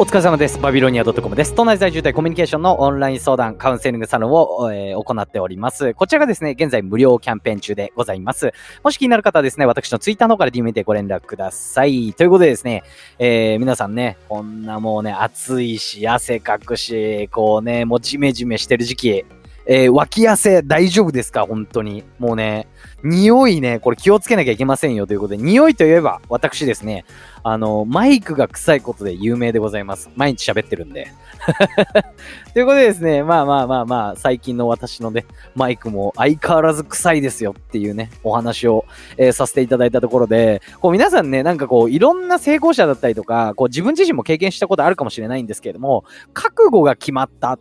お疲れ様です。バビロニア .com です。都内在住でコミュニケーションのオンライン相談、カウンセリングサロンを、えー、行っております。こちらがですね、現在無料キャンペーン中でございます。もし気になる方はですね、私のツイッターの方から DM でご連絡ください。ということでですね、えー、皆さんね、こんなもうね、暑いし、汗かくし、こうね、もうジメジメしてる時期、えー、脇汗大丈夫ですか？本当に。もうね、匂いね、これ気をつけなきゃいけませんよということで、匂いといえば、私ですね、あの、マイクが臭いことで有名でございます。毎日喋ってるんで。ということでですね、まあまあまあまあ、最近の私のね、マイクも相変わらず臭いですよっていうね、お話を、えー、させていただいたところで、こう皆さんね、なんかこう、いろんな成功者だったりとか、こう自分自身も経験したことあるかもしれないんですけれども、覚悟が決まったっ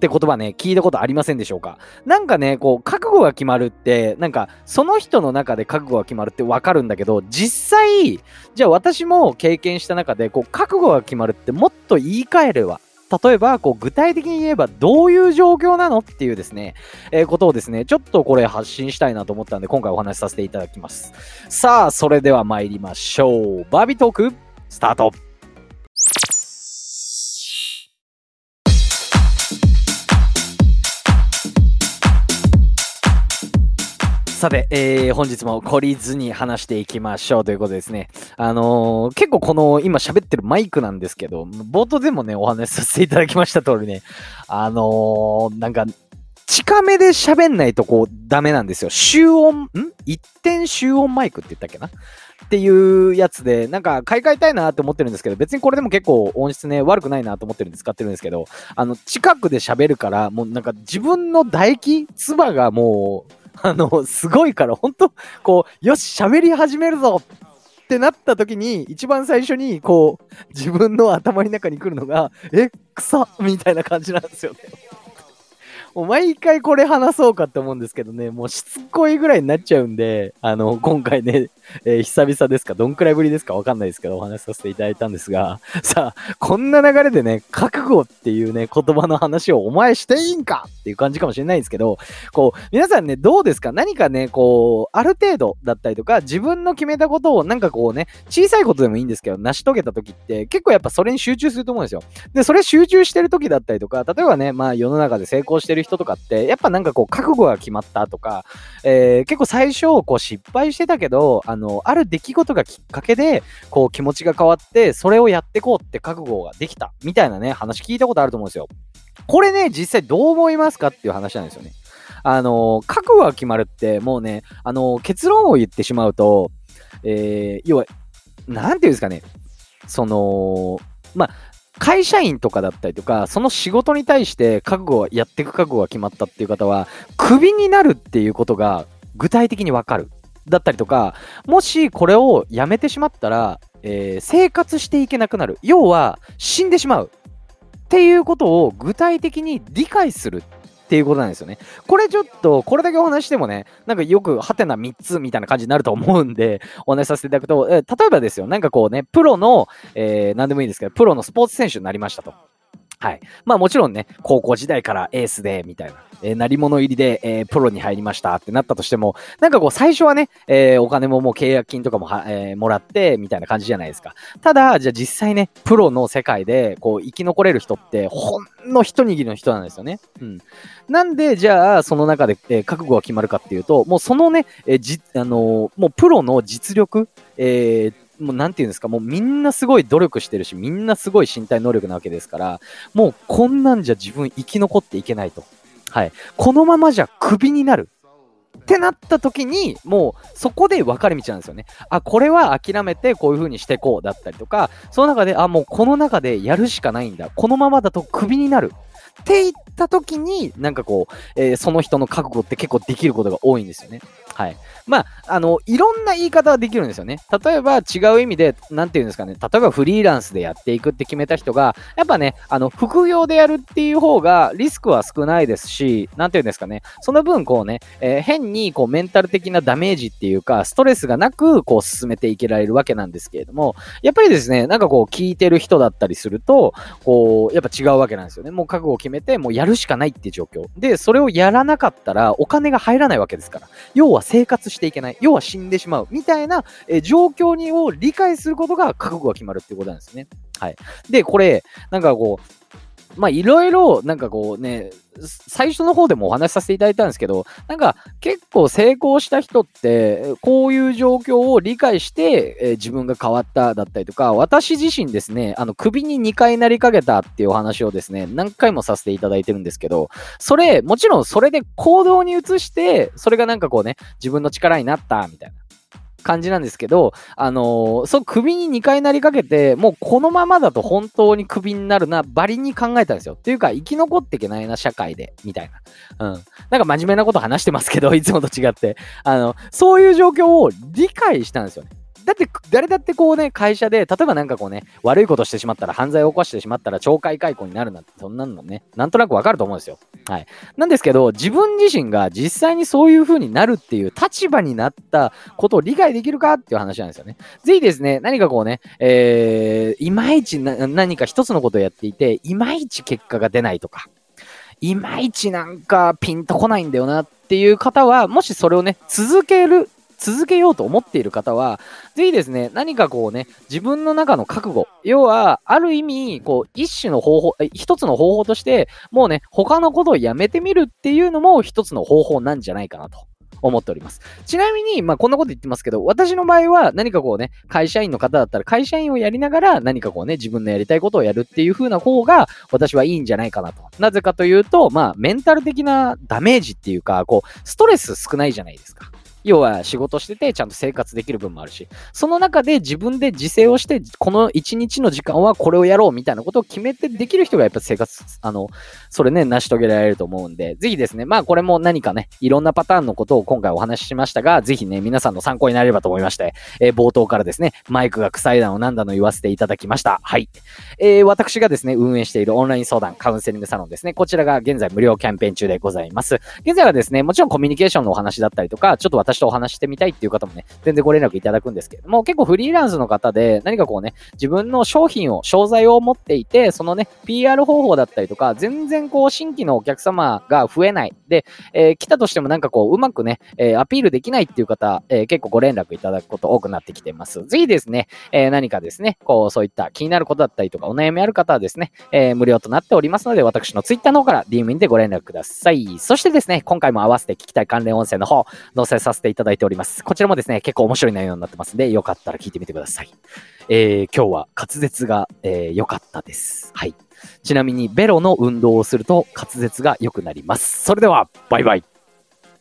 って言葉ね、聞いたことありませんでしょうか？なんかね、こう、覚悟が決まるって、なんか、その人の中で覚悟が決まるってわかるんだけど、実際、じゃあ私も経験した中で、こう、覚悟が決まるってもっと言い換えれば、例えば、こう、具体的に言えば、どういう状況なのっていうですね、えー、ことをですね、ちょっとこれ発信したいなと思ったんで、今回お話しさせていただきます。さあ、それでは参りましょう。バービートーク、スタートさて、えー、本日も懲りずに話していきましょうということですね。あのー、結構この今喋ってるマイクなんですけど、冒頭でもね、お話しさせていただきました通りね、あのー、なんか、近めで喋んないとこうダメなんですよ。集音、ん？一点集音マイクって言ったっけな？っていうやつで、なんか買い替えたいなって思ってるんですけど、別にこれでも結構音質ね、悪くないなと思ってるんで使ってるんですけど、あの、近くで喋るから、もうなんか自分の唾液、唾がもう、あの、すごいから、本当こう、よし、喋り始めるぞってなった時に、一番最初に、こう、自分の頭の中に来るのが、え、草みたいな感じなんですよね。もう毎回これ話そうかって思うんですけどね、もうしつこいぐらいになっちゃうんで、あの、今回ね、えー、久々ですか、どんくらいぶりですか？わかんないですけど、お話しさせていただいたんですが、さあ、こんな流れでね、覚悟っていうね、言葉の話をお前していいんかっていう感じかもしれないんですけど、こう、皆さんね、どうですか？何かね、こう、ある程度だったりとか、自分の決めたことをなんかこうね、小さいことでもいいんですけど、成し遂げた時って、結構やっぱそれに集中すると思うんですよ。で、それ集中してる時だったりとか、例えばね、まあ世の中で成功してる人とかって、やっぱなんかこう、覚悟が決まったとか、えー、結構最初、こう失敗してたけど、あの、ある出来事がきっかけで、こう気持ちが変わって、それをやってこうって覚悟ができた、みたいなね、話聞いたことあると思うんですよ。これね、実際どう思いますかっていう話なんですよね。あの、覚悟が決まるって、もうね、あの、結論を言ってしまうと、えー、要は、なんていうんですかね、その、まあ、会社員とかだったりとか、その仕事に対して覚悟は、やっていく覚悟が決まったっていう方は、クビになるっていうことが具体的にわかる。だったりとか、もしこれをやめてしまったら、えー、生活していけなくなる。要は、死んでしまう。っていうことを具体的に理解するっていうことなんですよね。これちょっと、これだけお話してもね、なんかよく、はてな3つみたいな感じになると思うんで、お話しさせていただくと、え例えばですよ、なんかこうね、プロの、えー、何でもいいですけど、プロのスポーツ選手になりましたと。はい。まあもちろんね、高校時代からエースで、みたいな。えー、成り物入りで、えー、プロに入りましたってなったとしても、なんかこう最初はね、えー、お金ももう契約金とかもは、え、もらって、みたいな感じじゃないですか。ただ、じゃあ実際ね、プロの世界で、こう生き残れる人って、ほんの一握りの人なんですよね。うん。なんで、じゃあ、その中で、え、覚悟が決まるかっていうと、もうそのね、え、じ、あの、もうプロの実力、えー、もうなんていうんですか、もうみんなすごい努力してるし、みんなすごい身体能力なわけですから、もうこんなんじゃ自分生き残っていけないと。はい。このままじゃクビになる。ってなった時に、もうそこで分かれ道なんですよね。あ、これは諦めてこういう風にしてこうだったりとか、その中で、あ、もうこの中でやるしかないんだ。このままだとクビになる。って言った時に、なんかこう、えー、その人の覚悟って結構できることが多いんですよね。はい。まあ、あの、いろんな言い方はできるんですよね。例えば違う意味で、なんて言うんですかね。例えばフリーランスでやっていくって決めた人が、やっぱね、あの、副業でやるっていう方がリスクは少ないですし、なんて言うんですかね。その分、こうね、えー、変にこうメンタル的なダメージっていうか、ストレスがなく、こう進めていけられるわけなんですけれども、やっぱりですね、なんかこう聞いてる人だったりすると、こう、やっぱ違うわけなんですよね。もう覚悟を決決めて、もうやるしかないっていう状況。で、それをやらなかったらお金が入らないわけですから。要は生活していけない。要は死んでしまう。みたいな、え状況にを理解することが覚悟が決まるっていうことなんですね。はい。で、これ、なんかこう、まあいろいろなんかこうね、最初の方でもお話しさせていただいたんですけど、なんか結構成功した人って、こういう状況を理解して、えー、自分が変わっただったりとか、私自身ですね、あの首に2回なりかけたっていうお話をですね、何回もさせていただいてるんですけど、それ、もちろんそれで行動に移して、それがなんかこうね、自分の力になったみたいな。感じなんですけど、あのー、そう、首に2回なりかけて、もうこのままだと本当に首になるな、バリに考えたんですよ。っていうか、生き残っていけないな、社会で、みたいな。うん。なんか真面目なこと話してますけど、いつもと違って。あの、そういう状況を理解したんですよね。だって、誰だってこうね、会社で、例えばなんかこうね、悪いことしてしまったら、犯罪を起こしてしまったら、懲戒解雇になるなんて、そんなのね、なんとなくわかると思うんですよ。はい。なんですけど、自分自身が実際にそういう風になるっていう立場になったことを理解できるかっていう話なんですよね。ぜひですね、何かこうね、えー、いまいち何か一つのことをやっていて、いまいち結果が出ないとか、いまいちなんかピンとこないんだよなっていう方は、もしそれをね、続ける続けようと思っている方は、ぜひですね、何かこうね、自分の中の覚悟、要は、ある意味、こう、一種の方法、一つの方法として、もうね、他のことをやめてみるっていうのも一つの方法なんじゃないかなと。思っております。ちなみに、まあ、こんなこと言ってますけど、私の場合は何かこうね、会社員の方だったら会社員をやりながら何かこうね、自分のやりたいことをやるっていう風な方が私はいいんじゃないかなと。なぜかというと、まあ、メンタル的なダメージっていうか、こう、ストレス少ないじゃないですか。要は仕事しててちゃんと生活できる分もあるし、その中で自分で自制をして、この一日の時間はこれをやろうみたいなことを決めてできる人がやっぱ生活、あの、それね、成し遂げられると思うんで、ぜひですね、まあこれも何かね、いろんなパターンのことを今回お話ししましたが、ぜひね、皆さんの参考になればと思いまして、えー、冒頭からですね、マイクが臭いだのなんだの言わせていただきました。はい。えー、私がですね、運営しているオンライン相談、カウンセリングサロンですね、こちらが現在無料キャンペーン中でございます。現在はですね、もちろんコミュニケーションのお話だったりとか、ちょっと私とお話してみたいっていう方もね、全然ご連絡いただくんですけれども、結構フリーランスの方で何かこうね、自分の商品を、商材を持っていて、そのね、PR 方法だったりとか、全然こう新規のお客様が増えない。で、えー、来たとしてもなんかこう、うまくね、えー、アピールできないっていう方、えー、結構ご連絡いただくこと多くなってきてます。ぜひですね、え何かですね、こう、そういった気になることだったりとか、お悩みある方はですね、え無料となっておりますので、私の Twitter の方から DM でご連絡ください。そしてですね、今回も合わせて聞きたい関連音声の方、載せさせていただいております。こちらもですね、結構面白い内容になってますんで、よかったら聞いてみてください。えー、今日は滑舌が良、えー、かったです。はい。ちなみに、ベロの運動をすると滑舌が良くなります。それでは、バイバイ。